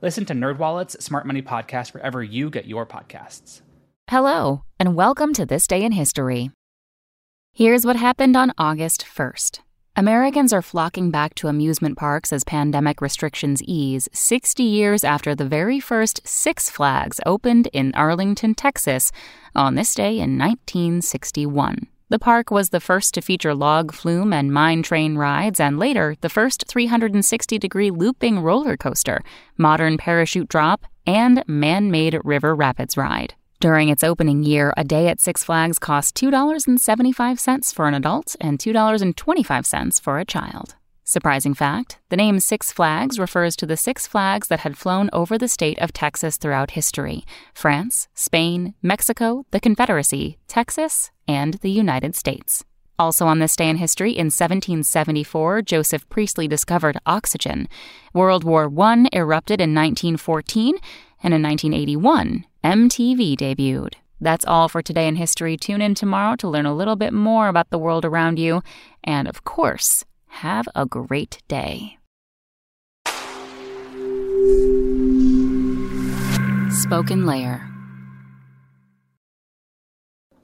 Listen to NerdWallet's Smart Money Podcast wherever you get your podcasts. Hello, and welcome to This Day in History. Here's what happened on August 1st. Americans are flocking back to amusement parks as pandemic restrictions ease 60 years after the very first Six Flags opened in Arlington, Texas, on this day in 1961. The park was the first to feature log flume and mine train rides, and later, the first 360 degree looping roller coaster, modern parachute drop, and man made river rapids ride. During its opening year, a day at Six Flags cost $2.75 for an adult and $2.25 for a child. Surprising fact the name Six Flags refers to the six flags that had flown over the state of Texas throughout history France, Spain, Mexico, the Confederacy, Texas, and the United States. Also on this day in history, in 1774, Joseph Priestley discovered oxygen. World War I erupted in 1914, and in 1981, MTV debuted. That's all for today in history. Tune in tomorrow to learn a little bit more about the world around you. And of course, have a great day. SpokenLayer.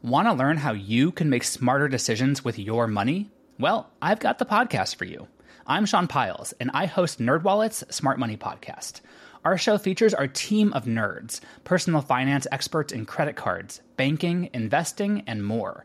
Want to learn how you can make smarter decisions with your money? Well, I've got the podcast for you. I'm Sean Pyles, and I host NerdWallet's Smart Money Podcast. Our show features our team of nerds, personal finance experts in credit cards, banking, investing, and more